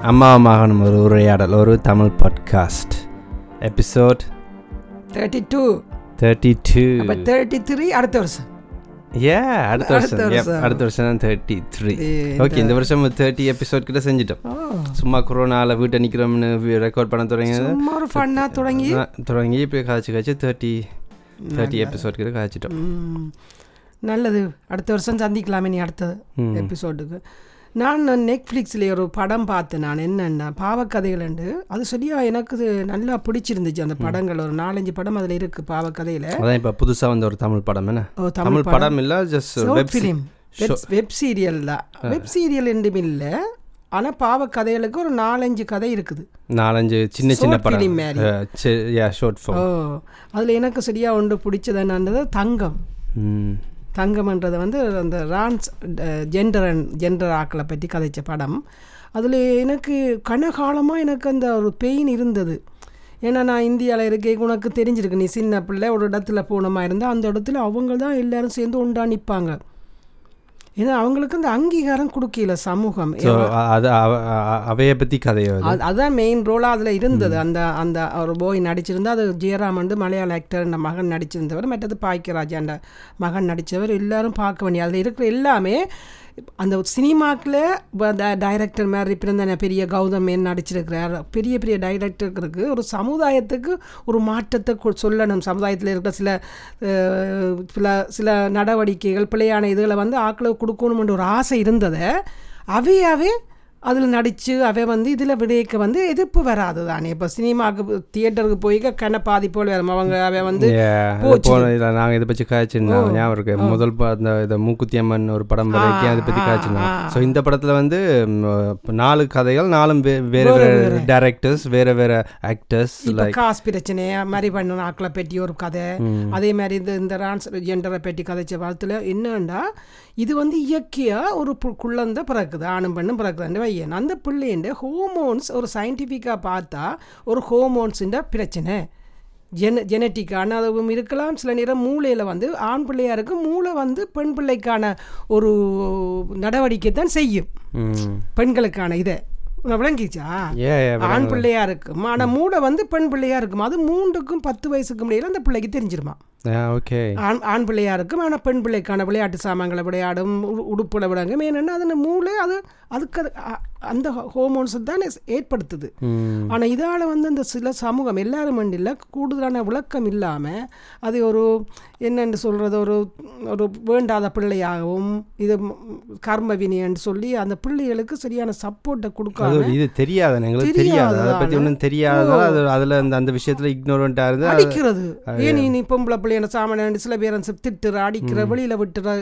அம்மா மகனும் ஒரு உரையாடல் ஒரு Tamil podcast episode thirty two thirty two thirty three அடுத்த வருஷம். ஏ அடுத்த வருஷம். அடுத்த வருஷம். தான் தேர்ட்டி த்ரீ ஓகே இந்த வருஷம் தேர்ட்டி எபிசோட் கிட்ட செஞ்சிட்டோம். சும்மா கொரோனாவில் வீட்டை நிற்கிறோம்னு ரெக்கார்ட் பண்ண சும்மா ஒரு ஃபன்னாக தொடங்கி. தொடங்கி இப்போ காய்ச்சி காய்ச்சி தேர்ட்டி தேர்ட்டி எபிசோட் கிட்ட காய்ச்சிட்டோம். நல்லது. அடுத்த வருஷம் சந்திக்கலாமே நீ அடுத்த. எபிசோடுக்கு நான் நெட்ஃப்ளிக்ஸில் ஒரு படம் பார்த்தேன். நான் என்னென்ன பாவக்கதைகள்ண்டு அது சரியா எனக்கு நல்லா பிடிச்சிருந்துச்சு அந்த படங்கள். ஒரு நாலஞ்சு படம் அதில் இருக்குது பாவக்கதையில். அதான் இப்போ புதுசாக வந்த ஒரு தமிழ் படம் என்ன? தமிழ் படம். இல்லை just web film web serial தான். வெப் சீரியல் என்றும் இல்லை ஆனால் பாவக்கதைகளுக்கு ஒரு நாலஞ்சு கதை இருக்குது. நாலஞ்சு சின்ன சின்ன படம். ஷார்ட் ஃபார்ம் அதில் எனக்கு சரியா ஒன்று பிடிச்சது என்னன்றது தங்கம். ம். தங்கம்ன்றது வந்து அந்த ரான்ஸ் ஜெண்டர் ஜெண்டர் ஆக்களை பற்றி கதைச்ச படம். அதில் எனக்கு கனகாலமாக எனக்கு அந்த ஒரு பெயின் இருந்தது. ஏன்னா நான் இந்தியாவில் இருக்கே உனக்கு தெரிஞ்சிருக்கு நீ சின்ன பிள்ளை ஒரு இடத்துல போனமாக இருந்தால் அந்த இடத்துல அவங்க தான் எல்லாரும் சேர்ந்து ஒன்றா நிற்பாங்க ஏன்னா அவங்களுக்கு அந்த அங்கீகாரம் கொடுக்கல சமூகம். அது அவைய பற்றி கதையோ அது அது- அதான் மெயின் ரோலாக அதில் இருந்தது. அந்த அந்த ஒரு போய் நடிச்சிருந்தா அது ஜெயராம் வந்து மலையாள ஆக்டர் அந்த மகன் நடிச்சிருந்தவர் மற்றது பாக்கியராஜ் அந்த மகன் நடித்தவர் எல்லாரும் பார்க்க வேண்டிய அதில் இருக்கிற எல்லாமே அந்த சினிமாக்கில் டைரக்டர் மாதிரி பிறந்தானே பெரிய கௌதம் மேன் நடிச்சிருக்கிறார். பெரிய பெரிய டைரக்டருக்கு ஒரு சமுதாயத்துக்கு ஒரு மாற்றத்தை கொ- சொல்லணும். சமுதாயத்தில் இருக்கிற சில சில சில நடவடிக்கைகள் பிள்ளையான இதுகளை வந்து ஆக்களை கொடுக்கணுமென்ற ஒரு ஆசை இருந்ததை அவையாவே அதில் நடித்து அவை வந்து இதில் விடையக்க வந்து எதிர்ப்பு வராது தானே. இப்போ சினிமாவுக்கு தியேட்டருக்கு போய் கண்ண பாதி போல் வரும். அவங்க அவை வந்து நாங்கள் இதை பற்றி காய்ச்சிருந்தோம் ஞாபகம் இருக்கு. முதல் அந்த இதை மூக்குத்தி அம்மன் ஒரு படம் அதை பற்றி காய்ச்சிருந்தோம். ஸோ இந்த படத்தில் வந்து நாலு கதைகள் நாலும் வேற வேற டேரக்டர்ஸ் வேற. வேற ஆக்டர்ஸ் காசு பிரச்சனை மாதிரி பண்ண ஆக்களை பற்றி ஒரு கதை. அதே மாதிரி இந்த இந்த ரான்ஸ் ஜெண்டரை பற்றி கதைச்ச வாழ்த்துல என்னன்னா இது வந்து இயற்கையாக ஒரு குழந்தை பிறக்குது ஆணும் பெண்ணும் பிறக்குதுன்னு வையன் அந்த பிள்ளைண்ட ஹோமோன்ஸ் ஒரு சயின்டிஃபிக்காக பார்த்தா ஒரு ஹோமோன்ஸுன்ற பிரச்சனை. ஜென ஜெனட்டிக்கான அதுவும் இருக்கலாம். சில நேரம் மூளையில் வந்து ஆண் பிள்ளையா இருக்கு மூளை வந்து பெண் பிள்ளைக்கான ஒரு நடவடிக்கை தான் செய்யும். பெண்களுக்கான இதை. விளங்கிச்சா? ஆண் பிள்ளையா இருக்கும். ஆனா மூளை வந்து பெண் பிள்ளையா இருக்கும். அது மூன்றுக்கும் பத்து வயசுக்கு முடியல அந்த பிள்ளைக்கு தெரிஞ்சிருமா? ஓகே. ஆண் ஆண் பிள்ளையா இருக்கும் ஆனால் பெண் பிள்ளைக்கான விளையாட்டு சாமான்களை விளையாடும் உடு- உடுப்புல விடாங்க ஏன்னா அது அந்த மூளை அது அதுக்கு அது அந்த ஹோமோன்ஸ் தான் ஏற்படுத்துது. ஆனால் இதால் வந்து அந்த சில சமூகம் எல்லாரும் மண்டியில் கூடுதலான விளக்கம் இல்லாமல் அது ஒரு என்னென்னு சொல்கிறது ஒரு ஒரு வேண்டாத பிள்ளையாகவும் இது கர்ம வினைன்னு சொல்லி அந்த பிள்ளைகளுக்கு சரியான சப்போர்ட்டை ஒரு இது தெரியாது எங்களுக்கு தெரியாது. அதை பற்றி ஒன்றும் தெரியாததால அது அதில் அந்த அந்த விஷயத்தில் இக்னோரண்ட்டாக இருந்து அடிக்கிறது. ஏன் நீ பொம்பளை பிள்ளையான சாமான் சில பேர் திட்டுற அடிக்கிற வெளியில விட்டுற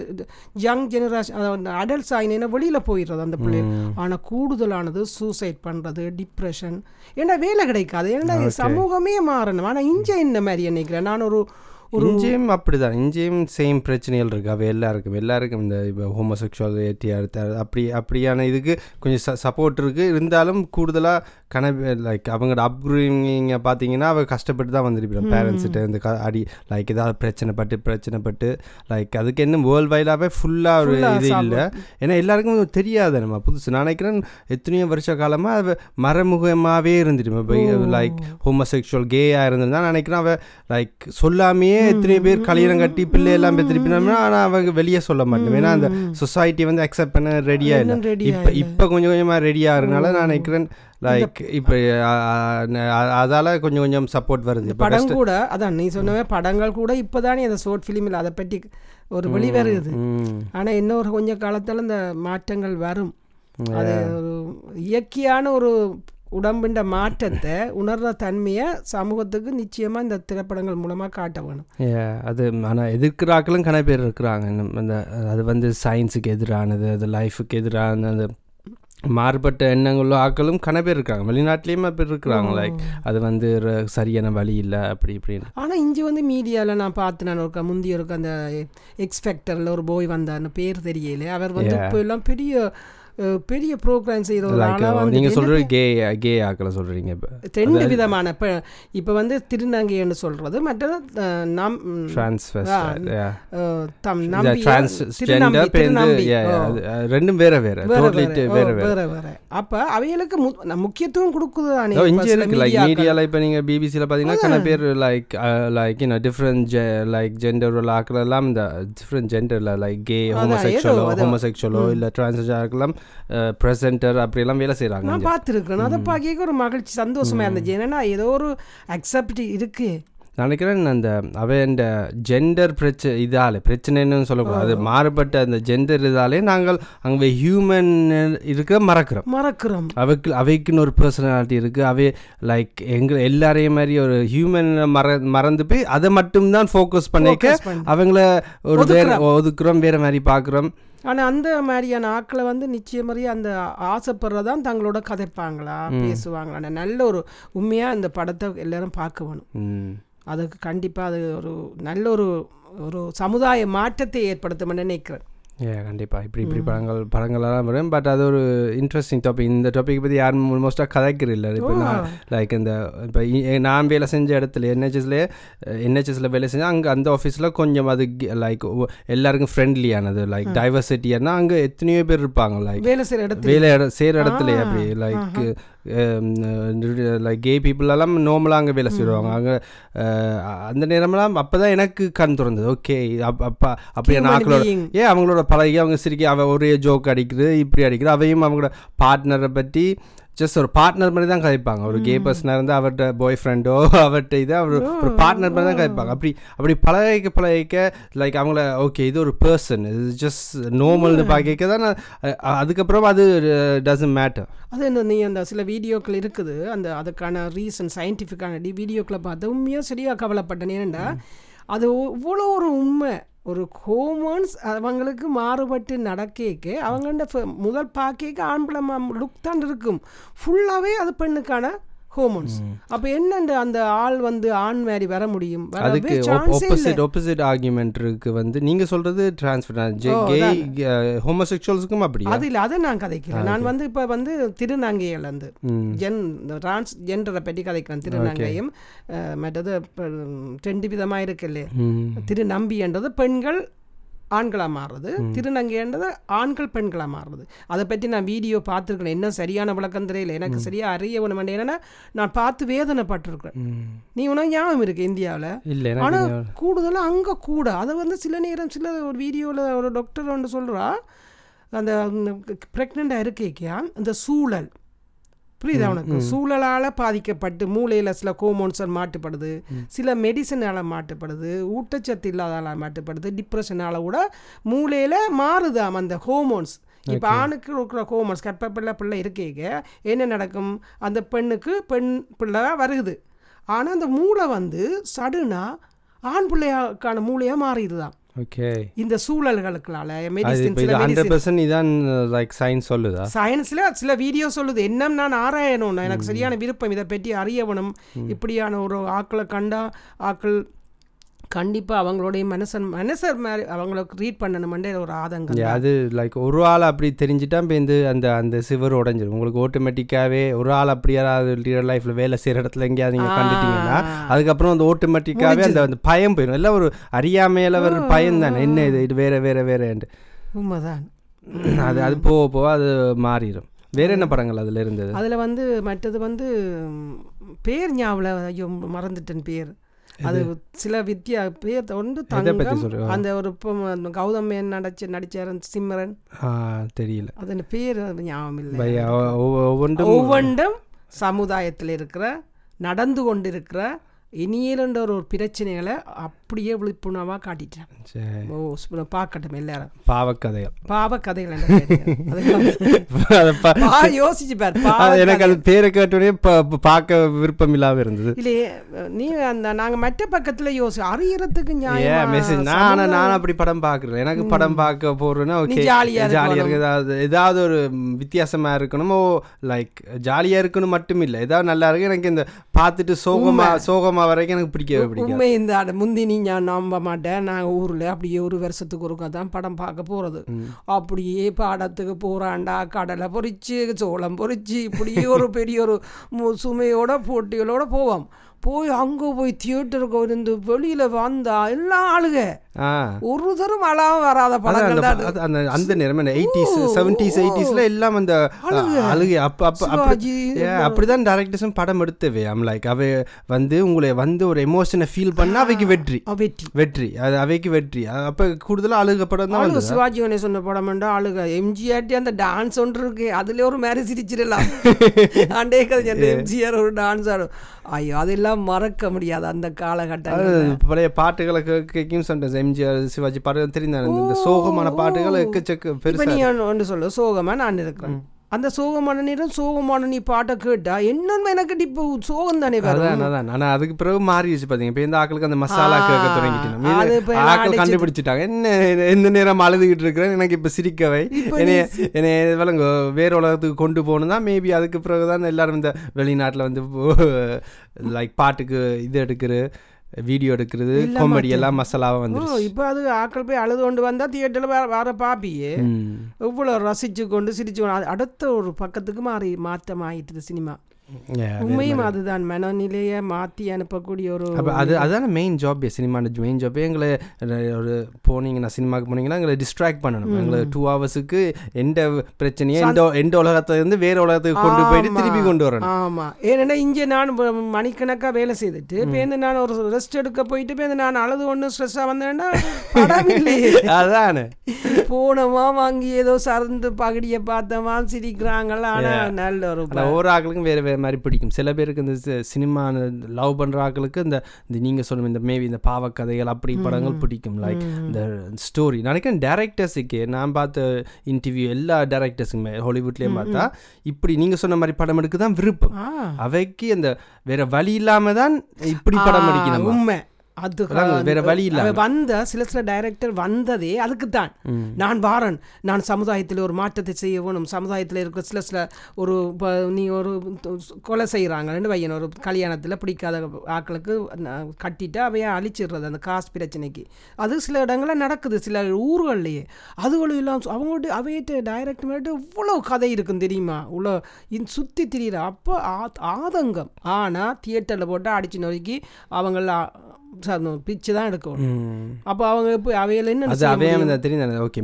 யங் ஜெனரேஷன் அடல்ட்ஸ் ஆகினா வெளியில போயிடுறது அந்த பிள்ளை ஆனா கூடுதலானது சூசைட் பண்றது டிப்ரெஷன் ஏன்னா வேலை கிடைக்காது. ஏன்னா சமூகமே மாறணும். ஆனா இங்க என்ன மாதிரி நினைக்கிறேன்? நான் ஒரு ஒரு இங்கேயும் அப்படிதான். இங்கேயும் சேம் பிரச்சனைகள் இருக்கு. அவ எல்லாருக்கும். எல்லாருக்கும் இந்த இப்போ ஹோமோசெக்சுவாலிட்டி அடுத்த அப்படி அப்படியான இதுக்கு கொஞ்சம் ச சப்போர்ட் இருக்குது இருந்தாலும் கூடுதலாக கனவு லைக் அவங்களோட அப்கிரீவிங்க பார்த்தீங்கன்னா அவ கஷ்டப்பட்டு தான் வந்திருப்பாங்க பேரண்ட்ஸ்கிட்ட இந்த க அடி லைக் ஏதாவது பிரச்சனைப்பட்டு பிரச்சனைப்பட்டு லைக் அதுக்கு என்ன வேர்ல்டு வைடாகவே ஃபுல்லாக ஒரு இது இல்லை. ஏன்னா எல்லாருக்கும் தெரியாது நம்ம புதுசு. நான் நினைக்கிறேன் எத்தனையோ வருஷ காலமாக அவ மறைமுகமாகவே இருந்துட்டு லைக் ஹோமோசெக்சுவல் கேயாக இருந்திருந்தா நான் நினைக்கிறேன் அவ லைக் சொல்லாமையே எத்தனை பேர் கல்யாணம் கட்டி பிள்ளை எல்லாம் பெற்றிருப்பினா ஆனால் அவங்க வெளியே சொல்ல மாட்டேன். ஏன்னா அந்த சொசைட்டி வந்து அக்செப்ட் பண்ண ரெடியாக இல்லை. இப்போ இப்போ கொஞ்சம் கொஞ்சமாக ரெடி ஆகுறதுனால நான் நினைக்கிறேன் லைக் இப்போ அதால் கொஞ்சம் கொஞ்சம் சப்போர்ட் வருது. படம் கூட அதான் நீ சொன்னவே படங்கள் கூட இப்போதானே அந்த ஷார்ட் ஃபிலிமில் அதை பற்றி ஒரு வெளி வருது. ம். ஆனா இன்னொரு கொஞ்ச காலத்துல இந்த மாற்றங்கள் வரும். அது இயற்கையான ஒரு உடம்புண்ட மாற்றத்தை உணர்ற தன்மையை சமூகத்துக்கு நிச்சயமா இந்த திரைப்படங்கள் மூலமா காட்ட வேணும். அது ஆனால் எதிர்க்கிறாக்களும் பேர் இருக்கிறாங்க. அந்த அது வந்து சயின்ஸுக்கு எதிரானது அது லைஃபுக்கு எதிரான அந்த மாறுபட்ட எண்ணங்களும் ஆக்களும் கன பேர் இருக்காங்க. வெளிநாட்டிலேயுமே பேர் இருக்கிறாங்க. லைக் அது வந்து சரியான வழி இல்லை. அப்படி இப்படின்னு. ஆனா இங்க வந்து மீடியால நான் பார்த்து நான் ஒரு முந்தைய ஒரு அந்த எக்ஸ்பெக்டர்ல ஒரு போய் வந்தார்னு பேர் தெரியல அவர் வந்து இப்போ எல்லாம் பெரிய பெரிய ப்ரோக்ராம் செய்கிற ஒரு லைக் ஆளா வந்து நீங்கள் சொல்கிறது கே கே ஆக்களை சொல்கிறீங்க இப்போ. ரெண்டு விதமான இப்போ இப்போ வந்து திருநங்கைன்னு சொல்றது மற்றது நம் தம் ஓ. ரெண்டும் வேற வேற வேற வேற, வேற அப்ப அவைகளுக்கு முக்கியத்துவம் கொடுக்குது தானே இங்கே இருக்கு லைக். மீடியாவில் இப்போ நீங்கள் பிபிசியில் பார்த்தீங்கன்னா கன பேர் like like you know different like gender உள்ள ஆக்கள் எல்லாம் இந்த டிஃப்ரெண்ட் ஜெண்டரில் லைக் கே ஹோமோசெக்சுவலோ ஏதோ, ஹோமோசெக்சுவலோ இல்லை டிரான்ஸ்ஜெண்டர் ஆக்கலாம் ப்ரெசென்டர் அப்படியெல்லாம் வேலை செய்கிறாங்க நான் பார்த்துருக்கேன் அதை பார்க்க ஒரு மகிழ்ச்சி சந்தோஷமா இருந்துச்சு ஏன்னா ஏதோ ஒரு அக்செப்ட் இருக்கு. நான் நினைக்கிறேன் அந்த அவன் ஜெண்டர் பிரச்சனை இதாலே பிரச்சனைன்னு சொல்லக்கூடாது. மாறுபட்ட அந்த ஜெண்டர் இதாலே நாங்கள் அங்கே ஹியூமன் இருக்க மறக்கிறோம். மறக்கிறோம். அவைக்கு அவைக்குன்னு ஒரு பர்சனாலிட்டி இருக்குது அவை லைக் எங்க எல்லாரையும் மாதிரி ஒரு ஹியூமன் மற மறந்து போய் அதை மட்டும்தான் ஃபோக்கஸ் பண்ணிக்க. அவங்கள ஒரு வேற ஒதுக்குறோம். வேற மாதிரி பார்க்குறோம். ஆனா அந்த மாதிரியான ஆட்களை வந்து நிச்சயமாரி அந்த ஆசைப்படுறதான் தங்களோட கதைப்பாங்களா பேசுவாங்களா? நல்ல ஒரு உண்மையா இந்த படத்தை எல்லாரும் பார்க்க வேணும். அதுக்கு கண்டிப்பா அது ஒரு நல்ல ஒரு ஒரு சமுதாய மாற்றத்தை ஏற்படுத்தும் நினைக்கிறேன். ஏ கண்டிப்பாக இப்படி இப்படி படங்கள் படங்கள்லாம் வரும். பட் அது ஒரு இன்ட்ரெஸ்டிங் டாபிக் இந்த டாபிக் பற்றி யாரும் மோஸ்ட்டாக கதைக்கிற இல்லை இப்போ நான் லைக் இந்த இப்போ நான் வேலை செஞ்ச இடத்துல என்ஹெச்எஸ்லேயே என்ஹெச்எஸில் வேலை செஞ்சேன் அங்கே அந்த ஆஃபீஸில் கொஞ்சம் அது லைக் எல்லாருக்கும் ஃப்ரெண்ட்லியானது லைக் டைவர்சிட்டியானா அங்கே எத்தனையோ பேர் இருப்பாங்க. லைக் வேலை செய்யற இடத்துல. வேலை செய்கிற இடத்துல அப்படி லைக் லைக் கே பீப்புள் எல்லாம் நார்மலாக அங்கே வேலை செய்வாங்க. அங்கே அந்த நேரமெல்லாம் அப்போ தான் எனக்கு கண் திறந்தது. ஓகே அப்பா அப்படியே நாக்களோட. ஏன் அவங்களோட பழகி அவங்க சிரிக்க அவ ஒரே ஜோக் அடிக்கிறது இப்படி அடிக்கிறது அவையும் அவங்களோட பார்ட்னரை பற்றி ஜஸ்ட் ஒரு பார்ட்னர் மாதிரி தான் கதைப்பாங்க. ஒரு கே பர்சனாக இருந்து அவர்கிட்ட பாய் ஃப்ரெண்டோ அவர்கிட்ட இது அவர் ஒரு பார்ட்னர் மாதிரி தான் கதைப்பாங்க. அப்படி அப்படி பழகிக்க பழகிக்க லைக் அவங்கள ஓகே இது ஒரு பர்சன் இது ஜஸ்ட் நார்மல்னு பார்க்க தான் அதுக்கப்புறம் அது டசன்ட் மேட்டர் அது இந்த நீ அந்த சில வீடியோக்கள் இருக்குது அந்த அதுக்கான ரீசன் சயின்டிஃபிக்கான வீடியோக்களை பார்த்து உண்மையாக சரியாக கவலைப்பட்டேன். ஏனெண்டா அது இவ்வளோ ஒரு உண்மை. ஒரு ஹோமோன்ஸ் அவங்களுக்கு மாறுபட்டு நடக்கேக்கு அவங்கள்ட ஃப- முதல் பார்க்க ஆம்பளை லுக் தான் இருக்கும். ஃபுல்லாகவே அது பெண்ணுக்கான ஹோமோன்ஸ் அப்போ என்னண்டு அந்த ஆள் வந்து ஆண் மாதிரி வர முடியும்? அதுக்கு. ஆப்போசிட் ஆப்போசிட் ஆர்குமெண்ட் இருக்கு வந்து நீங்க சொல்றது டிரான்ஸ்ஃபர் கே ஹோமோசெக்சுவல்ஸுக்கும் அப்படியா? அது இல்லை அதை நான் கதைக்கிறேன் நான் வந்து இப்போ வந்து திருநங்கையில் ம். ஜென் டிரான்ஸ் ஜெண்டரை பற்றி கதைக்கிறேன் திருநங்கையும் மற்றது ரெண்டு விதமாக இருக்கு இல்லையா? ம். திருநம்பின்றது பெண்கள் ஆண்களாக மாறுறது திருநங்கைன்றது ஆண்கள் பெண்களாக மாறுறது. அதை பற்றி நான் வீடியோ பார்த்துருக்கேன். என்ன சரியான விளக்கம் தெரியல. எனக்கு சரியாக அறிய வேணும் என்னன்னா நான் பார்த்து வேதனைப்பட்டிருக்கிறேன். நீ உனக்கு ஞாபகம் இருக்கு இந்தியாவில்? ஆனால் கூடுதலாக அங்கே கூட அதை வந்து சில நேரம் சில ஒரு வீடியோவில் ஒரு டாக்டர் ஒன்று சொல்கிறா அந்த ப்ரெக்னெண்ட்டாக இருக்கேக்கியா இந்த சூழல். புரியுதா உனக்கு? சூழலால் பாதிக்கப்பட்டு மூளையில் சில ஹோமோன்ஸால் மாட்டுப்படுது சில மெடிசனால் மாட்டுப்படுது ஊட்டச்சத்து இல்லாதால மாட்டுப்படுது டிப்ரெஷனால் கூட மூளையில் மாறுதாம் அந்த ஹோமோன்ஸ் இப்போ ஆணுக்கு இருக்கிற ஹோமோன்ஸ் கற்ப பிள்ளை பிள்ளை இருக்கேங்க என்ன நடக்கும்? அந்த பெண்ணுக்கு பெண் பிள்ளை வருகுது ஆனால் அந்த மூளை வந்து சடுனா ஆண் பிள்ளையாக்கான மூளையாக மாறிடுதாம். ஓகே இந்த சூழல்களுக்குனால மெடிசின் இதான் லைக் சயின்ஸ் சொல்லுதா? சயின்ஸ்ல சில வீடியோ சொல்லுது என்ன நான் ஆராயணும் எனக்கு சரியான விருப்பம் இதை பற்றி அறியவனும் இப்படியான ஒரு ஆக்களை கண்டா ஆக்கள் கண்டிப்பா அவங்களுடைய மனசன் மனசர் மாதிரி அவங்களுக்கு ரீட் பண்ணணுமெண்டே ஒரு ஆதங்கம் அது லைக் ஒரு ஆள் அப்படி தெரிஞ்சுட்டா இப்போ அந்த அந்த சிவர் உடஞ்சிரும். உங்களுக்கு ஆட்டோமேட்டிக்காகவே ஒரு ஆள் அப்படி யாராவது ரியல் லைஃப்பில் வேலை செய்கிற இடத்துல எங்கேயாவது நீங்கள் கண்டுட்டீங்கன்னா அதுக்கப்புறம் அந்த ஆட்டோமேட்டிக்காகவே அந்த அந்த பயம் போயிடும் எல்லாம் ஒரு அறியாமையில ஒரு பயம் தானே. என்ன இது? இது வேற வேற வேறேன்ட்டு. உண்மைதான். அது அது போக போக அது மாறிடும் வேற என்ன படங்கள் அதில் இருந்தது? அதுல வந்து மற்றது வந்து பேர் ஞாபகம் ஐயோ மறந்துட்டேன் பேர். அது சில பேர் ஒன்று தங்கம் அந்த ஒரு கௌதம் மேன் நடிச்ச நடிச்சார் சிம்மரன் தெரியல. அது அந்த பேர் ஞாபகம் இல்லை. ஒவ்வொன்றும் ஒவ்வொன்றும் சமுதாயத்தில் இருக்கிற நடந்து கொண்டிருக்கிற இனியன்ற ஒரு பிரச்சனைகளை அப்படியே விழிப்புணர்வாக காட்டிட்டேன். ஓ பார்க்கட்டும் எல்லாரும். பாவக்கதைகள். பாவ கதைகள் என்ன கேட்டீங்க? அதை பா- பா யோசிச்சு பார் எனக்கு அது பேரை கேட்டோடனே பார்க்க விருப்பம் இல்லாம இருந்தது. இல்லையே நீ அந்த நாங்க மற்ற பக்கத்துல யோசி அறியறதுக்கு மெசேஜ். நான் நான் அப்படி படம் பார்க்குறேன். எனக்கு படம் பார்க்க போறேன்னா நீ ஓகே ஜாலியா ஜாலியாக இருக்கணும். இருக்கு ஏதாவது ஏதாவது ஒரு ம், வித்தியாசமா இருக்கணும். லைக் ஜாலியா இருக்கணும் மட்டும் இல்லை. ஏதாவது நல்லா இருக்கு. எனக்கு இந்த பார்த்துட்டு சோகமா சோகமா ட்ராமா வரைக்கும் எனக்கு பிடிக்கவே பிடிக்கும் உண்மை இந்த அட- முந்தி நீ நான் நம்ப மாட்டேன். நான் ஊரில் அப்படியே ஒரு வருஷத்துக்கு ஒருக்கா தான் படம் பார்க்க போகிறது அப்படியே படத்துக்கு போகிறாண்டா கடலை பொரிச்சு சோளம் பொரிச்சு இப்படியே ஒரு பெரிய ஒரு சுமையோட போட்டிகளோட போவோம். போய் அங்கே போய் தியேட்டருக்கு இருந்து வெளியில் வந்தா எல்லாம் ஆளுக. ஆ. ஒரு தரம் அழாம வராத படங்கள் அந்த அந்த நேரம் எயிட்டிஸ் செவன்டிஸ் எயிட்டிஸ்ல எல்லாம் அந்த அழுகை அப்ப அப்ப அப்படிதான் டேரக்டர்ஸும் படம் எடுத்தவே. அம் லைக் அவை வந்து உங்களை வந்து ஒரு எமோஷனை ஃபீல் பண்ணா அவைக்கு வெற்றி. வெற்றி. வெற்றி. அது அவைக்கு வெற்றி. அப்ப கூடுதலா அழுக படம் தான் வந்தது. சிவாஜி கணேசன் சொன்ன படம்டா ஆளுக? எம்ஜிஆர்டி அந்த டான்ஸ் ஒன்று இருக்கு. அதுல ஒரு மாதிரி சிரிச்சிடலாம். ஆண்டே கதை எம்ஜிஆர் ஒரு டான்ஸ் ஆடும். ஐயோ அதெல்லாம் மறக்க முடியாது அந்த காலகட்டம் பழைய பாட்டுகளை கேட்கும் சம்டைம்ஸ் எம்ஜிஆர் சிவாஜி பாட்டு தெரிந்தாங்க இந்த- சோகமான பாட்டுகள் எக்கச்சக்க இப்ப பெருசா நீ ஒன்று சொல்லு. சோகமா நான் இருக்கிறேன். அந்த சோகமான நேரம் சோகமான நீ பாட்டை கேட்டா என்னன்னு எனக்கு இப்போ சோகம் தானே அதான் அதான். ஆனா அதுக்கு பிறகு மாறிடுச்சு பாத்தீங்க. இப்ப இந்த ஆக்களுக்கு அந்த மசாலா கேட்க அது தொடங்கிட்டு இப்ப எல்லாம் ஆக்கள் கண்டுபிடிச்சிட்டாங்க. என்ன எந்த நேரம் அழுதுகிட்டு இருக்கிறேன்? எனக்கு இப்ப சிரிக்கவை. என்னைய என்னைய விளங்க வேற உலகத்துக்கு கொண்டு போகணும் தான் மேபி அதுக்கு பிறகுதான் எல்லாரும் இந்த வெளிநாட்டுல வந்து லைக் பாட்டுக்கு இது எடுக்கிற வீடியோ எடுக்கிறது எல்லாம் காமெடி எல்லாம் மசாலாவா ஓ, வந்துருச்சு இப்போ அது ஆக்கள் போய் அழுது கொண்டு வந்தா தியேட்டர்ல வேற வேற பாப்பியே. ம். எவ்வளோ ரசிச்சு கொண்டு சிரிச்சு கொண்டு அடுத்த ஒரு பக்கத்துக்கு மாறி மாற்றம் ஆயிட்டுது சினிமா. உண்மையும் அதுதான். மனநிலையை மாற்றி அனுப்பக்கூடிய ஒரு அது அதுதான மெயின் ஜாப் சினிமான மெயின் ஜாப் எங்களை ஒரு போனீங்கன்னா சினிமாவுக்கு போனீங்கன்னா எங்களை டிஸ்ட்ராக்ட் பண்ணணும். எங்களை டூ ஹவர்ஸுக்கு எந்த பிரச்சனையை எந்த எந்த உலகத்துல இருந்து வேற உலகத்துக்கு கொண்டு போயிட்டு. திருப்பி கொண்டு வரணும். ஆமா. ஏன்னா இங்கே நான் வ- மணிக்கணக்கா வேலை செய்துட்டு பேருந்து நான் ஒரு ரெஸ்ட் எடுக்க போயிட்டு பேருந்து நான் அழுது ஒன்று ஸ்ட்ரெஸ்ஸாக வந்தேன்னா அதானே. போனோமா வாங்கி ஏதோ சறந்து பகடியை பார்த்தோமா சிரிக்கிறாங்களா? ஆனா நல்ல ஒரு ஆனால் ஒவ்வொரு ஆக்களுக்கும் வேறு வேறு மாதிரி பிடிக்கும். சில பேருக்கு இந்த சினிமா லவ் பண்ணுற ஆக்களுக்கு இந்த இந்த நீங்கள் சொல்லுங்க இந்த மேபி இந்த பாவக்கதைகள் அப்படி படங்கள் பிடிக்கும். லைக் இந்த ஸ்டோரி நினைக்கிறேன் டேரக்டர்ஸுக்கு நான் பார்த்த இன்டர்வியூ எல்லா டேரக்டர்ஸுக்குமே ஹாலிவுட்லேயும் பார்த்தா இப்படி நீங்கள் சொன்ன மாதிரி படம் எடுக்க தான் விருப்பம். அவைக்கு அந்த வேற வழி இல்லாம தான் இப்படி படம் ஆ, அடிக்கணும் உண்மை. அது வேற வழி இல்லாம. அவ வந்த சில சில டைரக்டர் வந்ததே அதுக்கு தான் நான் வாரன் நான் சமுதாயத்தில் ஒரு மாற்றத்தை செய்ய வேணும். சமுதாயத்தில் இருக்கிற சில சில ஒரு இப்போ நீ ஒரு கொலை செய்கிறாங்கன்னு வையன் ஒரு கல்யாணத்தில் பிடிக்காத ஆட்களுக்கு ந- கட்டிட்டு அவைய அழிச்சிடுறது அந்த காசு பிரச்சனைக்கு. அது சில இடங்களில் நடக்குது சில ஊர்கள்லையே. அதுகளும் எல்லாம் சு- அவங்கள்ட்ட அவையிட்ட டைரக்ட் மேட்டு இவ்வளோ கதை இருக்கும் தெரியுமா? இவ்வளோ இன் சுற்றி திரியிற அப்போ ஆதங்கம். ஆனால் தியேட்டரில் போட்டு அடிச்சு நொறுக்கி அவங்கள பிச்சு தான் எடுக்கணும். அப்போ அவங்க இப்போ அவையில் என்ன அது அவைய வந்து தெரியும் ஓகே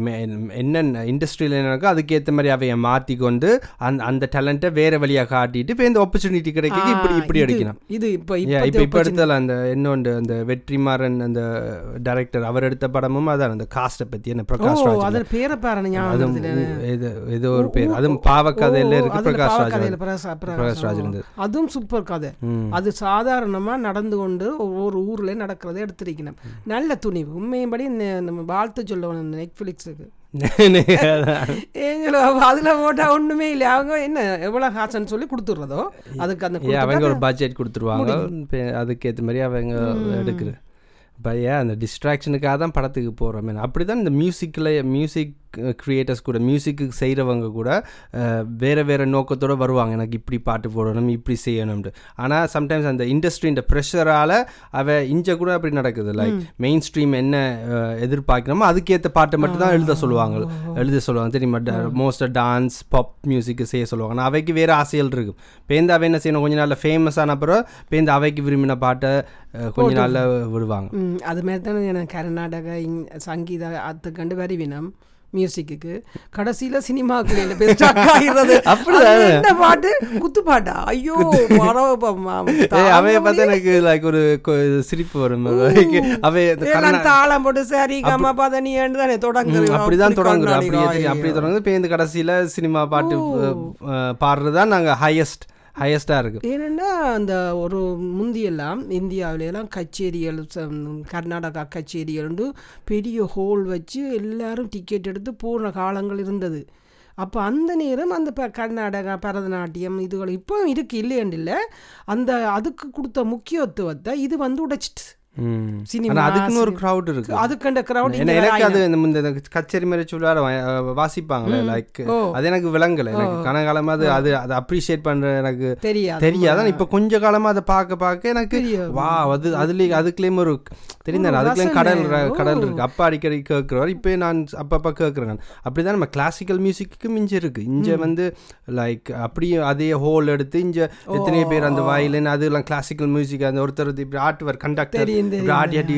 என்னென்ன இண்டஸ்ட்ரியில் என்ன இருக்கோ அதுக்கேற்ற மாதிரி அவைய மாற்றி கொண்டு அந்த அந்த டேலண்ட்டை வேற வழியாக காட்டிட்டு இப்போ இந்த ஆப்பர்ச்சுனிட்டி கிடைக்க இப்படி இப்படி எடுக்கணும் இது இப்போ இப்போ இப்ப எடுத்தல அந்த இன்னொன்று அந்த வெற்றிமாறன் அந்த டைரக்டர் அவர் எடுத்த படமும் அதான் அந்த காஸ்ட்டை பத்தி என்ன பிரகாஷ் ராஜ் அதில் பேரை பாருங்க இது ஏதோ ஒரு பேர். அதுவும் பாவக்கதையில இருக்கு பிரகாஷ் ராஜ் பிரகாஷ் ராஜ் இருந்தது அதுவும் சூப்பர் கதை. அது சாதாரணமா நடந்து கொண்டு ஒவ்வொரு ஊர்ல நடக்கிறத எடுத்திருக்கணும். நல்ல துணிவு. உண்மையின்படி இந்த- நம்ம வாழ்த்து சொல்லணும் நெட்ஃப்ளிக்ஸுக்கு ஏங்களோ அதுல போட்டா ஒண்ணுமே இல்லை. அவங்க என்ன எவ்வளவு காசுன்னு சொல்லி கொடுத்துடுறதோ அதுக்கு அந்த அவங்க ஒரு பட்ஜெட் கொடுத்துருவாங்க. அதுக்கேற்ற மாதிரி அவங்க எடுக்கிற. இப்போ ஏன் அந்த டிஸ்ட்ராக்ஷனுக்காக தான் படத்துக்கு போகிறோம் அப்படி தான் இந்த மியூசிக்கில் மியூசிக் கிரியேட்டர்ஸ் கூட மியூசிக்கு செய்கிறவங்க கூட வேற வேற நோக்கத்தோட வருவாங்க. எனக்கு இப்படி பாட்டு போடணும் இப்படி செய்யணும்ட்டு ஆனால் சம்டைம்ஸ் அந்த இண்டஸ்ட்ரின்ற ப்ரெஷரால் அவ இஞ்ச கூட அப்படி நடக்குது. லைக் மெயின் ஸ்ட்ரீம் என்ன அஹ், எதிர்பார்க்கிறோமோ அதுக்கேற்ற பாட்டை மட்டும் தான் எழுத சொல்லுவாங்க. எழுத சொல்லுவாங்க. தெரியுமா? மோஸ்ட்டாக டான்ஸ் பாப் மியூசிக்கு செய்ய சொல்லுவாங்க. ஆனால் அவைக்கு வேறு ஆசைகள் இருக்கும் பேருந்து அவை என்ன செய்யணும்? கொஞ்ச நாளில் ஃபேமஸ் ஆன அப்புறம் பேருந்து அவைக்கு விரும்பின பாட்டை கொஞ்ச நாளில் விடுவாங்க. ம், அது மாதிரி தானே எனக்கு கர்நாடக சங்கீத அதுக்கண்டு வரிவினம் மியூசிக்கு கடைசியில சினிமாக்கு என்ன அப்படிதான். என்ன பாட்டு? குத்து பாட்டா ஐயோ அவைய பார்த்தா எனக்கு லைக் ஒரு சிரிப்பு வரும். அவை இந்த கர்நா- தாளம் போட்டு சரி கம்மா பாத நீ தானே தொடங்குது அப்படிதான் அப்படி தொடங்குறோம். அப்படியே ஐயோ. தொடங்குது பேருந்து கடைசியில் சினிமா பாட்டு அஹ், பாடுறது தான் நாங்கள் ஹையஸ்ட் ஹையஸ்டாக இருக்குது ஏனென்னா அந்த ஒரு முந்தியெல்லாம் இந்தியாவிலெல்லாம் கச்சேரிகள் கர்நாடகா கச்சேரிகள் பெரிய ஹோல் வச்சு எல்லாரும் டிக்கெட் எடுத்து போன காலங்கள் இருந்தது. அப்போ அந்த நேரம் அந்த ப கர்நாடகா பரதநாட்டியம் இதுகள் இப்போ இருக்கு இல்லையண்டு இல்லை. அந்த அதுக்கு கொடுத்த முக்கியத்துவத்தை இது வந்து உடைச்சிட்டு சினிமா, அதுக்குன்னு ஒரு க்ரௌட் இருக்கு. அதுக்கண்ட இங்க எனக்கு அது. இந்த கச்சேரி மாதிரி சொல்லுவார வாசிப்பாங்களே லைக். அது எனக்கு விளங்கல. எனக்கு கனகாலமா அது அது அதை அப்ரிஷியேட் பண்ற எனக்கு தெரியாது. தெரியாது? இப்ப கொஞ்ச காலமா அதை பார்க்க பார்க்க எனக்கு. வா அது அதுலயே அதுக்குள்ளேயும் ஒரு தெரிந்தானே அதுக்குள்ளேயும் கடல். கடல் இருக்கு. அப்பா அடிக்கடி கேட்கிறவர். இப்போ நான் அப்பப்போ கேட்குறேன் நான். அப்படிதான் நம்ம கிளாசிக்கல் மியூசிக்கு மிஞ்சி இருக்கு. இங்க வந்து லைக் அப்படியே அதே ஹோல் எடுத்து இங்க எத்தனை பேர் அந்த வயலின் அதெல்லாம் கிளாசிக்கல் மியூசிக் அந்த ஒருத்தர் இப்படி ஆட்டுவர் கண்டக்டர் ஆடி ஆடி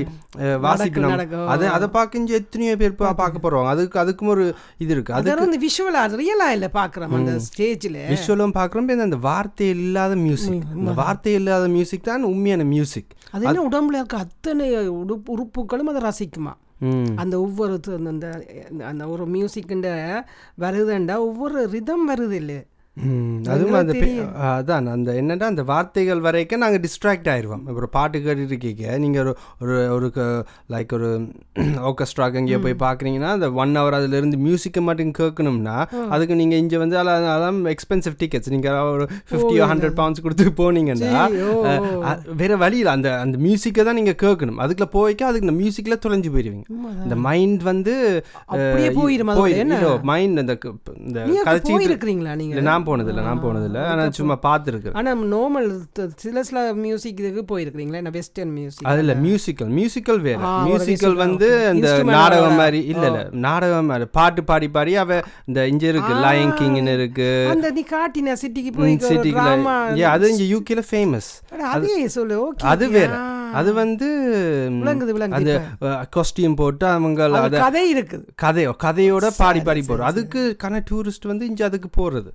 வாசிக்கணும். அதை அதை பார்க்க இங்க எத்தனையோ பேர் பார்க்க போறோம் அதுக்கு அதுக்கும் ஒரு இது இருக்கு அது வந்து விஷுவலா ரியலா இல்ல பாக்குறோம் அந்த ஸ்டேஜ்ல விஷுவலும் பார்க்குறோம் இந்த வார்த்தை இல்லாத மியூசிக் இந்த வார்த்தை இல்லாத மியூசிக் தான் உண்மையான மியூசிக் அது என்ன உடம்புல இருக்க அத்தனை உறுப்புகளும் அதை ரசிக்குமா அந்த ஒவ்வொரு அந்த அந்த ஒரு மியூசிக்குண்ட வருதுண்டா ஒவ்வொரு ரிதம் வருது இல்லை ம், அதுவும் அந்த அதான் அந்த என்னன்னா அந்த வார்த்தைகள் வரைக்கும் நாங்கள் டிஸ்ட்ராக்ட் ஆயிடுவோம் இப்போ ஒரு பாட்டு கேட்டுட்டு இருக்கீங்க நீங்கள் ஒரு ஒரு ஒரு லைக் ஒரு ஆர்கெஸ்ட்ராக்கு எங்கேயோ போய் பார்க்குறீங்கன்னா அந்த ஒன் ஹவர் அதுலேருந்து மியூசிக்கை மட்டும் கேட்கணும்னா அதுக்கு நீங்கள் இங்கே வந்து அதான் எக்ஸ்பென்சிவ் டிக்கெட்ஸ் நீங்கள் ஒரு ஃபிஃப்டியோ ஹண்ட்ரட் பவுண்ட்ஸ் கொடுத்து போனீங்கன்னா வேற வழியில் அந்த அந்த மியூசிக்கை தான் நீங்கள் கேட்கணும். அதுக்குள்ள போய்க்க அதுக்கு இந்த மியூசிக்கில் தொலைஞ்சு போயிடுவீங்க இந்த மைண்ட் வந்து என்ன? மைண்ட் அந்த இந்த நீ அங்க கதைச்சிட்டு போயிருக்கிறீங்களா நீங்க? இல்லை நான் போனதில்லை நான் போனதில்லை. ஆனால் சும்மா பார்த்துருக்கேன். ஆனா நார்மல் சில சில மியூசிக் இதுக்கு போயிருக்கிறீங்களா? என்ன வெஸ்டர்ன் மியூசிக் அது இல்லை மியூசிக்கல் மியூசிக்கல் வேற. மியூசிக்கல் musical, வந்து. இந்த Instrumental நாடகம். மாதிரி இல்ல இல்ல. நாடகம் மாதிரி பாட்டு பாடி பாடி அவ இந்த இங்க இருக்கு லயன் கிங்னு இருக்கு. அந்த நீ காட்டின சிட்டிக்கு போய் ஏ அது இங்க யூகேல ஃபேமஸ் அதே சொல்லு அது வேற. அது வந்து விளங்குது விளங்குது அந்த காஸ்டியூம் போட்டு அவங்க கதை இருக்குது. கதையோ கதையோட பாடி பாடி போறோம் அதுக்கு கன டூரிஸ்ட் வந்து இங்க அதுக்கு போறது.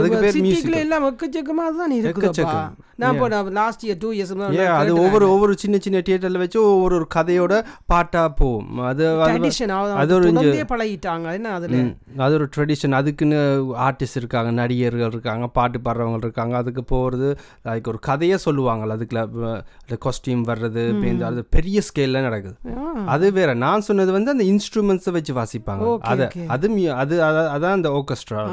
அதுக்கு பேர் musical. எல்லாம் எக்கச்சக்கமா தான் இருக்குதுப்பா. எக்கச்சக்கம். நான் இப்போ லாஸ்ட் இயர் டூ இயர்ஸ் அது ஒவ்வொரு ஒவ்வொரு சின்ன சின்ன தியேட்டர்ல வச்சு ஒவ்வொரு ஒரு கதையோட பாட்டா போகும். அது அது ஒரு பழகிட்டாங்க. என்ன அதுல? அது ஒரு ட்ரெடிஷன் அதுக்குன்னு ஆர்டிஸ்ட் இருக்காங்க நடிகர்கள் இருக்காங்க பாட்டு பாடுறவங்க இருக்காங்க. அதுக்கு போகிறது அதுக்கு ஒரு கதையே சொல்லுவாங்கல்ல அதுக்குள்ள காஸ்டியூம் வர்றது பேருந்து அது பெரிய ஸ்கேல்ல நடக்குது. அது வேற நான் சொன்னது வந்து அந்த இன்ஸ்ட்ருமெண்ட்ஸை வச்சு வாசிப்பாங்க. அது. அது அது அத- அதான் அந்த ஓர்கெஸ்ட்ரா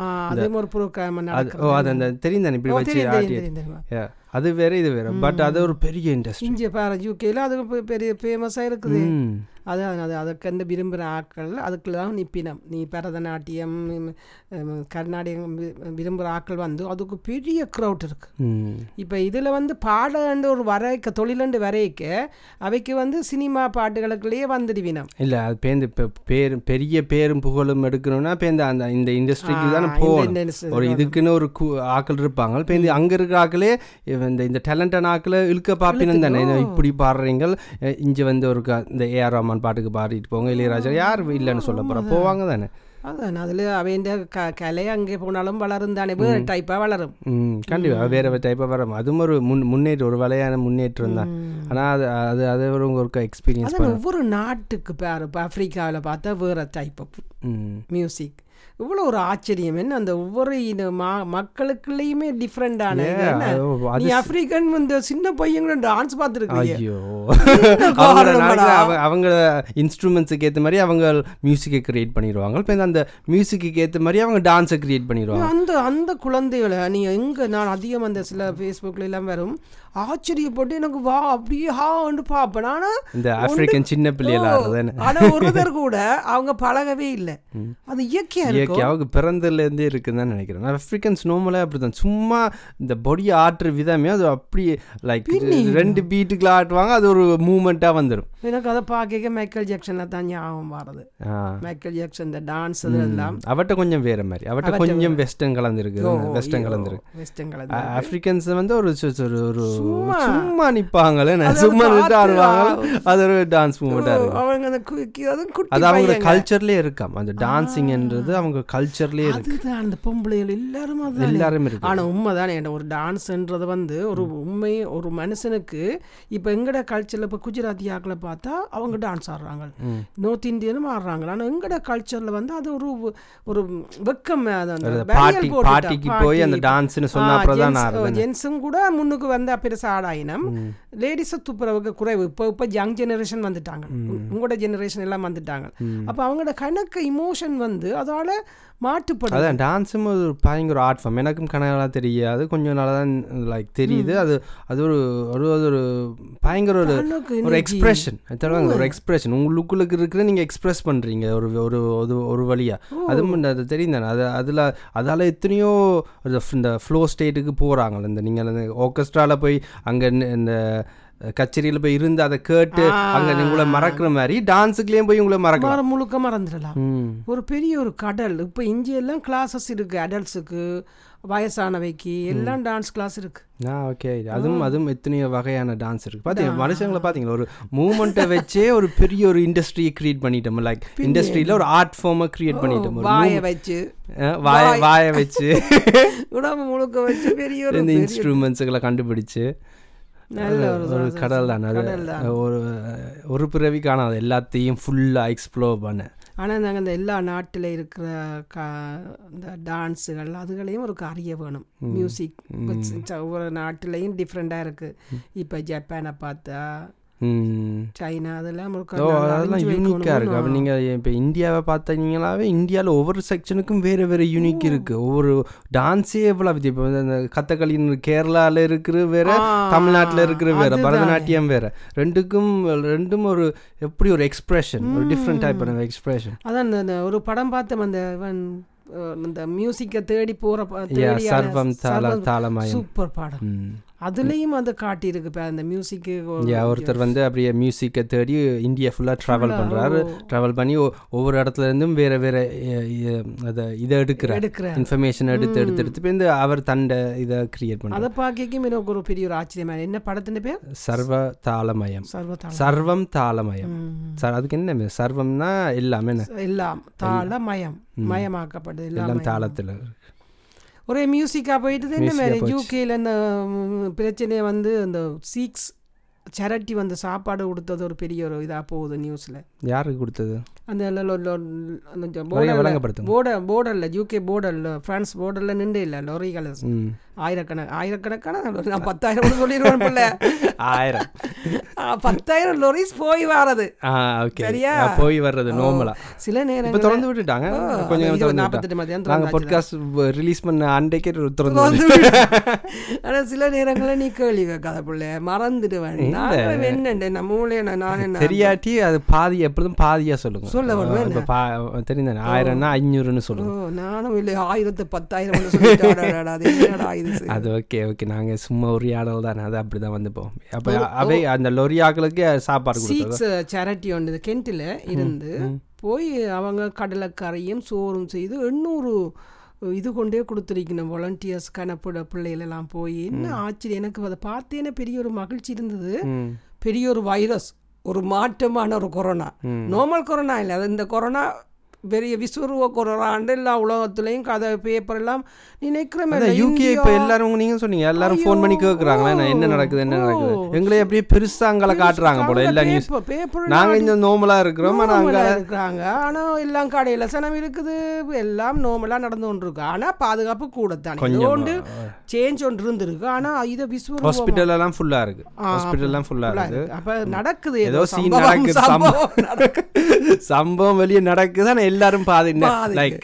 ஓ அது அந்த தெரியும் தானே இப்படி வச்சு. Yeah, அது வேற இது வேற. பட் அது ஒரு பெரிய இண்டஸ்ட்ரி இங்கே பாரு யூகேல அது பெரிய ஃபேமஸாக இருக்குது. அது அது அதுக்கு விரும்புகிற ஆட்கள் அதுக்குள்ள தான் நிப்பினம் நீ பரதநாட்டியம் கர்நாடகம் விரும்புகிற ஆட்கள் வந்து அதுக்கு பெரிய க்ரௌட் இருக்கு. இப்போ இதில் வந்து பாடண்டு ஒரு வரைக்க தொழிலண்டு வரைக்க அவைக்கு வந்து சினிமா பாட்டுகளுக்குள்ளேயே வந்துடுவினம் இல்ல அது பேருந்து இப்போ பேர் பெரிய பேரும் புகழும் எடுக்கணும்னா பேருந்து அந்த இந்த இண்டஸ்ட்ரிக்கு தானே போகணும். ஒரு இதுக்குன்னு ஒரு கு- ஆட்கள் இருப்பாங்க. பேருந்து அங்க இருக்கிற ஆக்களே இந்த இந்த டேலண்டான ஆக்களை இழுக்க பாப்பினம் தானே. இப்படி பாடுறீங்க இங்க வந்து ஒரு இந்த ஏஆர் ரஹ்மான் பாட்டுக்கு பாடிட்டு போங்க இளையராஜா. யார் இல்லைன்னு சொல்ல போறா? போவாங்க தானே. அதான் அதில் அவைண்ட க கலை அங்கே போனாலும் வளரும் தானே வேறு டைப்பாக வளரும். ம் கண்டிப்பா வேற டைப்பாக வர அதுவும் ஒரு முன் முன்னேற்றம் ஒரு வலையான முன்னேற்றம் தான். ஆனா அது அது அது ஒரு ஒரு எக்ஸ்பீரியன்ஸ் ஒவ்வொரு நாட்டுக்கு பாரு இப்போ ஆப்பிரிக்காவில் பார்த்தா வேறு டைப் ஆஃப் மியூசிக் இவ்வளோ ஒரு ஆச்சரியம். என்ன அந்த ஒவ்வொரு மக்களுக்குள்ளேயுமே டிஃப்ரெண்டான நீ ஆப்பிரிக்கன் இந்த சின்ன பையங்களும் டான்ஸ் அவ- அவங்க இன்ஸ்ட்ருமெண்ட்ஸுக்கு ஏற்ற மாதிரி அவங்க மியூசிக்கை கிரியேட் பண்ணிடுவாங்க இப்போ அந்த மியூசிக்கு ஏற்ற மாதிரி அவங்க டான்ஸை கிரியேட் பண்ணிடுவாங்க அந்த அந்த குழந்தைகளை நீ எங்க நான் அதிகம் அந்த சில ஃபேஸ்புக்கில் எல்லாம் வரும். ஆச்சரியப்பட்டு எனக்கு வா அப்படியே ஹான்னு பார்ப்பேன் ஆனா இந்த ஆப்பிரிக்கன் சின்ன பிள்ளைகள் ஆடுறதுன்னு. ஆனா ஒருத்தர் கூட அவங்க பழகவே இல்லை. அது இயற்கையா இயற்கை அவங்க பிறந்ததுலேருந்தே இருக்குன்னு தான் நினைக்கிறேன். நான் ஆஃப்ரிக்கன்ஸ் நோமலே அப்படி தான் சும்மா இந்த பொடியை ஆட்டுற விதமே அது அப்படி லைக் ரெண்டு பீட்டுக்குள்ள ஆட்டுவாங்க அது ஒரு மூமெண்ட்டாக வந்துடும் எனக்கு அதை பார்க்க மைக்கேல் ஜாக்சனில் தான் ஞாபகம் வர்றது. மைக்கேல் ஜாக்சன் இந்த டான்ஸ் இதெல்லாம். அவட்ட கொஞ்சம் வேற மாதிரி. அவட்ட கொஞ்சம் வெஸ்டர்ன் கலந்துருக்கு வெஸ்டர்ன் கலந்துருக்கு. வெஸ்டர்ன் கலந்து ஆப்பிரிக்கன்ஸ் வந்து ஒரு ஒரு ஒரு சும்மா நிப்பாங்களே சும்மா நின்று ஆடுவாங்க. அது ஒரு டான்ஸ் மூமெண்ட்டாக இருக்கும். அவங்க அந்த அது அவங்க. கல்ச்சர்லேயே இருக்காம். அந்த டான்சிங்ன்றது அவங்க கல்ச்சர்லேயே இருக்கு. அதுதான் அந்த பொம்பளைகள் எல்லாரும் அதுதானே. எல்லாரும் இருக்கு. ஆனா உண்மைதானே என்ன ஒரு டான்ஸ்ன்றது வந்து ஒரு உண்மை ஒரு மனுஷனுக்கு இப்போ எங்கட கல்ச்சரில் இப்போ குஜராத்தி ஆக்களை பார்த்தா அவங்க டான்ஸ் ஆடுறாங்க. நார்த் இந்தியனும் ஆடுறாங்க. ஆனா எங்கட கல்ச்சர்ல வந்து அது ஒரு ஒரு வெக்கம் அது. பாட்டிக்கு போய் அந்த. டான்ஸ்னு சொன்ன அப்புறம் தான் ஜென்ஸும் கூட முன்னுக்கு வந்து பெருசா ஆடாயினம் லேடிஸை துப்புரவுக்கு குறைவு. இப்போ இப்போ யங் ஜெனரேஷன் வந்துட்டாங்க. உங்களோட ஜெனரேஷன் எல்லாம் வந்துட்டாங்க. அப்போ அவங்களோட கணக்கு இமோஷன் வந்து அதால அதனால மாட்டுப்படும் அதான் டான்ஸும் ஒரு பயங்கர ஆர்ட் ஃபார்ம் எனக்கும் கனகலாம் தெரியாது. கொஞ்சம் நாளாக தான் லைக் தெரியுது. அது அது ஒரு ஒரு அது ஒரு பயங்கர ஒரு ஒரு. எக்ஸ்பிரஷன் ஒரு எக்ஸ்பிரஷன் உங்களுக்குள்ளுக்கு இருக்கிற நீங்கள் எக்ஸ்பிரஸ் பண்ணுறீங்க ஒரு ஒரு ஒரு ஒரு வழியாக அதுவும் அது தெரியும் தானே. அது அதில் அதால் எத்தனையோ இந்த ஃப்ளோ ஸ்டேட்டுக்கு போகிறாங்க இந்த நீங்கள் அந்த ஆர்கெஸ்ட்ராவில் போய் அங்கே இந்த கச்சேரியில் போய் இருந்து அதை கேட்டு அங்கே உங்களை மறக்கிற மாதிரி டான்ஸுக்குலேயும் போய் உங்களை மறக்கலாம். முழுக்க மறந்துடலாம். ஒரு பெரிய ஒரு கடல். இப்போ இஞ்சி எல்லாம் கிளாஸஸ் இருக்கு. அடல்ட்ஸுக்கு வயசானவைக்கு எல்லாம் டான்ஸ் கிளாஸ் இருக்கு. ஆ ஓகே அதுவும் அதுவும் எத்தனையோ வகையான டான்ஸ் இருக்கு. பார்த்தீங்க மனுஷங்களை பார்த்தீங்களா ஒரு மூமெண்ட்டை வச்சே ஒரு பெரிய ஒரு இண்டஸ்ட்ரியை கிரியேட் பண்ணிட்டோம். லைக் இண்டஸ்ட்ரியில் ஒரு ஆர்ட் ஃபார்மை கிரியேட் பண்ணிட்டோம். வாயை வச்சு. வாய வாயை. வச்சு. உடம்பு முழுக்க வச்சு பெரிய ஒரு இந்த இன்ஸ்ட்ருமெண்ட்ஸுகளை கண்டுபிடிச்சு. நல்ல ஒரு கடல் தான். அது. ஒரு ஒரு பிறவி காணாது. எல்லாத்தையும் ஃபுல்லாக எக்ஸ்ப்ளோர் பண்ண. ஆனால் நாங்கள் இந்த எல்லா நாட்டில் இருக்கிற க இந்த டான்ஸுகள் அதுகளையும் ஒரு அறிய வேணும். மியூசிக் ஒவ்வொரு நாட்டிலையும் டிஃப்ரெண்ட்டாக இருக்குது இப்போ ஜப்பானை பார்த்தா சைனா அதெல்லாம் அதெல்லாம் யூனிக்காக இருக்குது அப்போ நீங்கள் இப்போ இந்தியாவை பார்த்தீங்களாவே இந்தியாவில் ஒவ்வொரு செக்ஷனுக்கும் வேறு வேறு யூனிக் இருக்குது ஒவ்வொரு டான்ஸே எவ்வளோ வித்தியம் இப்போ வந்து அந்த கதகளின்னு கேரளாவில் இருக்கிற வேற தமிழ்நாட்டில் இருக்கிற வேற பரதநாட்டியம் வேற. ரெண்டுக்கும் ரெண்டும் ஒரு எப்படி ஒரு எக்ஸ்பிரஷன் ஒரு டிஃப்ரெண்ட் டைப் ஆஃப் எக்ஸ்பிரஷன் அதான் இந்த- இந்த ஒரு படம் பார்த்தோம் அந்த இந்த மியூசிக்கை தேடி போகிற சர்வம் தாள தாளமயம். சூப்பர் படம் அதுலேயும் வந்து காட்டியிருக்கு இப்போ அந்த மியூசிக்கு ஒருத்தர் வந்து அப்படியே மியூசிக்கை தேடி இந்தியா ஃபுல்லாக ட்ராவல் பண்ணுறாரு ட்ராவல் பண்ணி ஒவ்வொரு இடத்துல இருந்தும் வேறு வேறு அதை இதை எடுக்கிறார். எடுக்கிற இன்ஃபர்மேஷன் எடுத்து எடுத்து எடுத்து இப்போ இந்த அவர் தண்டை இதை கிரியேட் பண்ணுறார் அதை பார்க்கும் எனக்கு ஒரு பெரிய ஒரு ஆச்சரியமா. என்ன படத்தின் பேர்? சர்வ தாளமயம். சர்வம் தாளமயம். சார் அதுக்கு என்ன சர்வம்னா எல்லாமே என்ன? எல்லாம் தாள மயம் மயமாக்கப்படுது எல்லாம் எல்லாம் மயம். ஒரே மியூசிக்காக போயிட்டு என்ன மாதிரி. யூகேல இந்த பிரச்சனையை வந்து இந்த சீக்ஸ் சேரிட்டி வந்து சாப்பாடு கொடுத்தது ஒரு பெரிய ஒரு இதாக போகுது நியூஸில் யாருக்கு கொடுத்தது? அந்த ல- ல- ல- அந்த வழங்க- borderல- வழங்கப்படுத்துங்க. border- borderல யூகே போர்டரில் ஃப்ரான்ஸ் போர்டரில் நின்று இல்லை லொரிகள் ம். ஆயிரக்கணக்கு ஆயிரக்கணக்கான. நான் பத்தாயிரம் சொல்லிடுவேன் பிள்ளை. ஆயிரம். பத்தாயிரம் லொரிஸ் போய் ஓகே. சரியா? போய் வர்றது நார்மலா சில இப்போ நேரங்கள் திறந்து விட்டுட்டாங்க. கொஞ்சம் நாற்பத்தெட்டு மதியம் நாங்கள் பாட்காஸ்ட் ரிலீஸ் பண்ண அன்றைக்கே திறந்து வந்து ஆனா சில நேரங்களில் நீ கேள்வி கேட்காத பிள்ளை. மறந்துடுவேன் நான் என்னண்டு? நம்ம மூளையை நான் என்ன? தெரியாட்டி அது பாதி எப்பொழுதும் பாதியா சொல்லுங்க. சொல்ல இப்போ பா தெரியுதானே ஆயிரம்னா ஐநூறுன்னு சொல்லுங்க. நானும் இல்லை ஆயிரத்து பத்தாயிரம் சொல்லிட்டு. என்னடா இது. அது ஓகே ஓகே நாங்க சும்மா ஒரு ஆடல் தானே. அது அப்படிதான் வந்து போவோம் அப்போ அவை அந்த லொரி ஆக்களுக்கு சாப்பாடு சீக்ஸ் சேரிட்டி ஒன்று கென்ட்டில் இருந்து போய் அவங்க கடலைக்கரையும் சோறும் செய்து எண்ணூறு இது கொண்டே கொடுத்துருக்கணும். வாலண்டியர்ஸ் கணப்பிட பிள்ளைகளெல்லாம் போய் என்ன ஆச்சரியம். எனக்கு அதை பார்த்தேனே பெரிய ஒரு மகிழ்ச்சி இருந்தது. பெரிய ஒரு வைரஸ் ஒரு மாற்றமான ஒரு கொரோனா. நார்மல் கொரோனா இல்லை. அது இந்த கொரோனா பெரிய விஸ்வரூப கொரோனாண்டு எல்லா உலகத்துலேயும் கதை பேப்பர் எல்லாம் நினைக்கிற மாதிரி யூகே இப்போ எல்லாரும் நீங்க சொன்னீங்க எல்லாரும் ஃபோன் பண்ணி கேட்குறாங்களே என்ன நடக்குது என்ன நடக்குது? எங்களை அப்படியே பெருசா அங்கே காட்டுறாங்க போல எல்லா நியூஸ் பேப்பர் நாங்க இந்த நோமலா இருக்கிறோம் ஆனா அங்க இருக்கிறாங்க. ஆனா எல்லாம் கடையில சனம் இருக்குது எல்லாம் நார்மலா நடந்து கொண்டு இருக்கு ஆனா பாதுகாப்பு கூடத்தான். கொஞ்சம் ஒன்று சேஞ்ச் ஒன்று இருந்திருக்கு. ஆனா இதை விஸ்வரூபம் ஹாஸ்பிட்டல் எல்லாம் ஃபுல்லா இருக்கு. ஹாஸ்பிட்டல் எல்லாம் ஃபுல்லா இருக்கு. அப்ப நடக்குது ஏதோ சம்பவம், நடக்குது, சம்பவம். சம்பவம். வெளியே நடக்குது எல்லாரும் பாதி. லைக்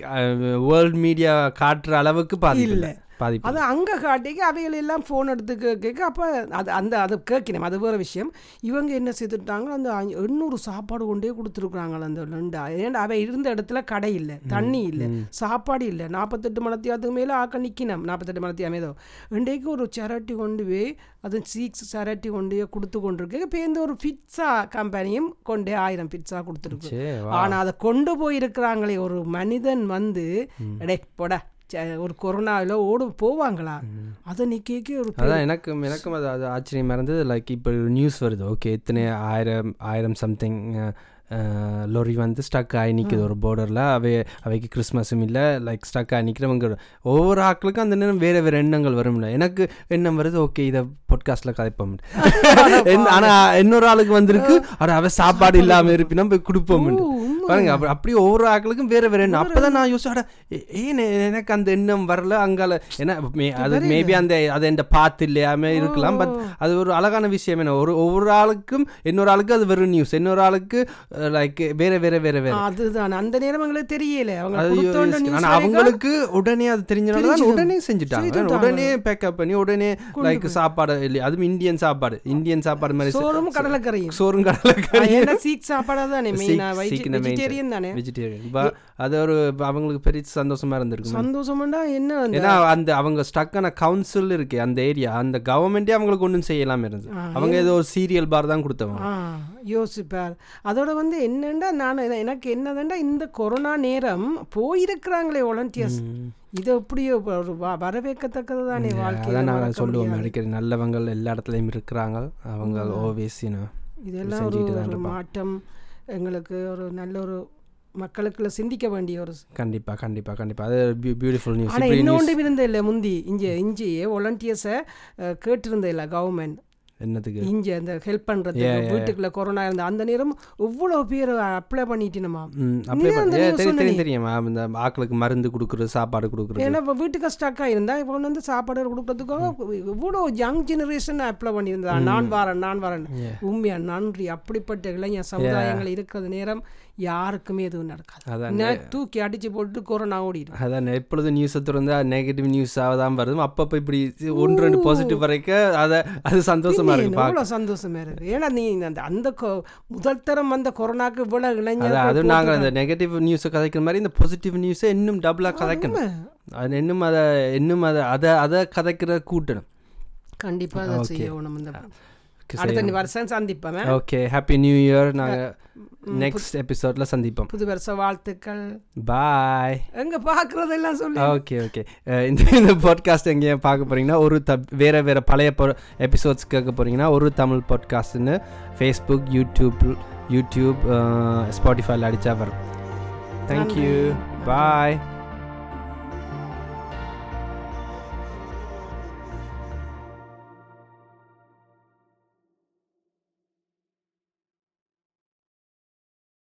வேர்ல்ட் மீடியா காட்டுற அளவுக்கு பாதி இல்ல பாதிப்பு. அது அங்கே காட்டிக்கு அவைகள் எல்லாம் ஃபோன் எடுத்து கேட்க அப்போ அது அந்த அது கேட்கணும் அது வேறு விஷயம். இவங்க என்ன செய்துட்டாங்க அந்த எண்ணூறு சாப்பாடு கொண்டே கொடுத்துருக்குறாங்க அந்த ரெண்டு ஏன்னா அவை இருந்த இடத்துல கடை இல்லை தண்ணி இல்லை சாப்பாடு இல்லை. நாற்பத்தெட்டு மணத்தியாத்துக்கு மேலே ஆக்க நிற்கணும் நாற்பத்தெட்டு மணத்தியாமே ஏதோ இன்றைக்கு ஒரு சரட்டி கொண்டு போய் அது சீக்ஸ் சரட்டி கொண்டு போய் கொடுத்து கொண்டிருக்கு. இப்போ இந்த ஒரு பிட்ஸா கம்பெனியும் கொண்டே ஆயிரம் பிட்ஸா கொடுத்துருக்கு. சே, ஆனா அதை கொண்டு போயிருக்கிறாங்களே ஒரு மனிதன் வந்து எடே போடா. ஒரு கொரோனாவில் ஓடு போவாங்களா? அதை நீ கேட்க ஒரு அதான் எனக்கும் எனக்கும் அது அது ஆச்சரியமாக இருந்தது. லைக் இப்போ நியூஸ் வருது. ஓகே இத்தனை ஆயிரம் ஆயிரம் சம்திங் லொரி வந்து ஸ்டக் ஆகி நிற்குது ஒரு பார்டரில் அவை அவைக்கு கிறிஸ்மஸும் இல்லை. லைக் ஸ்டக் ஆகி நிற்கிறவங்க ஒவ்வொரு ஆட்களுக்கும் அந்த நேரம் வேறு வேறு எண்ணங்கள் வரும்ல எனக்கு எண்ணம் வருது ஓகே இதை பாட்காஸ்ட்டில் கதைப்போம். ஆனால் இன்னொரு ஆளுக்கு வந்திருக்கு. அட அவ சாப்பாடு இல்லாமல் இருப்பினா போய் கொடுப்போம்? பாருங்க அப்ப- அப்படியே ஒவ்வொரு ஆக்களுக்கும் வேற வேற எண்ணம். அப்பதான் நான் யோசிச்சேன் அட, ஏ- ஏன் எனக்கு அந்த எண்ணம் வரல? அங்கால ஏன்னா மே- அது மேபி அந்த அது என் பார்த்து இல்லையாம இருக்கலாம். பட் அது ஒரு அழகான விஷயம். என்ன ஒரு ஒவ்வொரு ஆளுக்கும் இன்னொரு ஆளுக்கு அது வெறும் நியூஸ் இன்னொரு ஆளுக்கு லைக் வேற வேற வேற வேற. அதுதான். அந்த நேரம் எங்களுக்கு தெரியல. அவங்க அவங்களுக்கு உடனே அது தெரிஞ்சனால. உடனே செஞ்சுட்டாங்க. உடனே பேக்கப் பண்ணி உடனே லைக் சாப்பாடு இல்லையா அதுவும் இந்தியன் சாப்பாடு. இந்தியன் சாப்பாடு மாதிரி சோறும் கடலைக்கறியும். சோறும் கடலை ஏன்னா சீக் சாப்பாடா தானே வெஜிடேரியன் தானே? வெஜிடேரியன் அது ஒரு அவங்களுக்கு பெரிய சந்தோஷமா இருந்திருக்கும். சந்தோஷம்டா என்ன அந்த ஏன்னா அந்த அவங்க ஸ்டக்கான கவுன்சில் இருக்கு அந்த ஏரியா அந்த கவர்மெண்டே அவங்களுக்கு ஒன்றும் செய்யலாம இருந்தது. அவங்க ஏதோ ஒரு சீரியல் பார் தான் கொடுத்தவங்க. யோசிப்பார். அதோட வந்து என்னண்டா நான் என- எனக்கு என்னதுண்டா இந்த கொரோனா நேரம் போயிருக்கிறாங்களே வாலண்டியர்ஸ் இது எப்படி ஒரு வரவேற்கத்தக்கது தானே வாழ்க்கையில நாங்கள் சொல்லுவோம். அடிக்கடி நல்லவங்க எல்லா இடத்துலையும் இருக்கிறாங்க. அவங்க ஓவேஸ் இதெல்லாம் ஒரு. மாற்றம் எங்களுக்கு ஒரு நல்ல ஒரு மக்களுக்குள்ள சிந்திக்க வேண்டிய ஒரு கண்டிப்பா கண்டிப்பா கண்டிப்பா. அது பியூட்டிஃபுல் நியூஸ் ஆனா இப்படி நியூஸ் இன்னொன்று இருந்த இல்லை முந்தி இங்கே இஞ்சி வாலண்டியர்ஸை கேட்டிருந்த இல்லை கவர்மெண்ட் என்னத்துக்கு? இங்கே அந்த ஹெல்ப் பண்ணுறது வீட்டுக்குள்ள கொரோனா இருந்த அந்த நேரம் இவ்வளோ பேர் அப்ளை பண்ணிட்டினோமா? தெரியும் தெரியும்? இந்த ஆக்களுக்கு மருந்து கொடுக்குறது சாப்பாடு கொடுக்குறது. ஏன்னா இப்போ வீட்டுக்கு ஸ்டக்காக இருந்தால் இப்போ வந்து சாப்பாடு கொடுக்கறதுக்காக இவ்வளோ யங் ஜெனரேஷன் அப்ளை பண்ணியிருந்தா. நான் வரேன் நான் வரேன். உண்மையா நன்றி. அப்படிப்பட்ட இளைஞர் சமுதாயங்கள் இருக்கிற நேரம் யாருக்குமே எதுவும் நடக்காது. அதான் தூக்கி அடிச்சு போட்டு கொரோனா ஓடிடும் அதான் எப்பொழுது நியூஸை திறந்தா நெகட்டிவ் நியூஸாக தான் வருது அப்பப்போ இப்படி ஒன்று ரெண்டு பாசிட்டிவ் வரைக்கும் அதை அது சந்தோஷமா இருக்கு. எவ்வளோ சந்தோஷமா இருக்கு. ஏன்னா நீ அந்த அந்த முதல் தரம் வந்த கொரோனாக்கு இவ்வளோ இளைஞர் அது நாங்கள் அந்த நெகட்டிவ் நியூஸை கதைக்கிற மாதிரி இந்த பாசிட்டிவ் நியூஸை இன்னும் டபுளாக கதைக்கணும். அது இன்னும் அதை இன்னும் அதை அதை அதை கதைக்கிற கூட்டணும். கண்டிப்பா அதை செய்யணும் இந்த அடுத்த வருஷம் சந்திப்போம் ஓகே ஹாப்பி நியூ இயர் நாங்கள் நெக்ஸ்ட் எபிசோட்ல சந்திப்போம். புது வருஷ வாழ்த்துக்கள். பாய் எங்க பாக்குறதெல்லாம் சொல்லி. Okay okay. இந்த இந்த பாட்காஸ்ட் எங்கேயும் பார்க்க போறீங்கன்னா ஒரு த வேற வேற பழைய எபிசோட்ஸ் கேட்க போறீங்கன்னா ஒரு தமிழ் பாட்காஸ்ட்னு ஃபேஸ்புக் யூடியூப் யூடியூப் ஸ்பாட்டிஃபைல அடிச்சா வரும். Thank you bye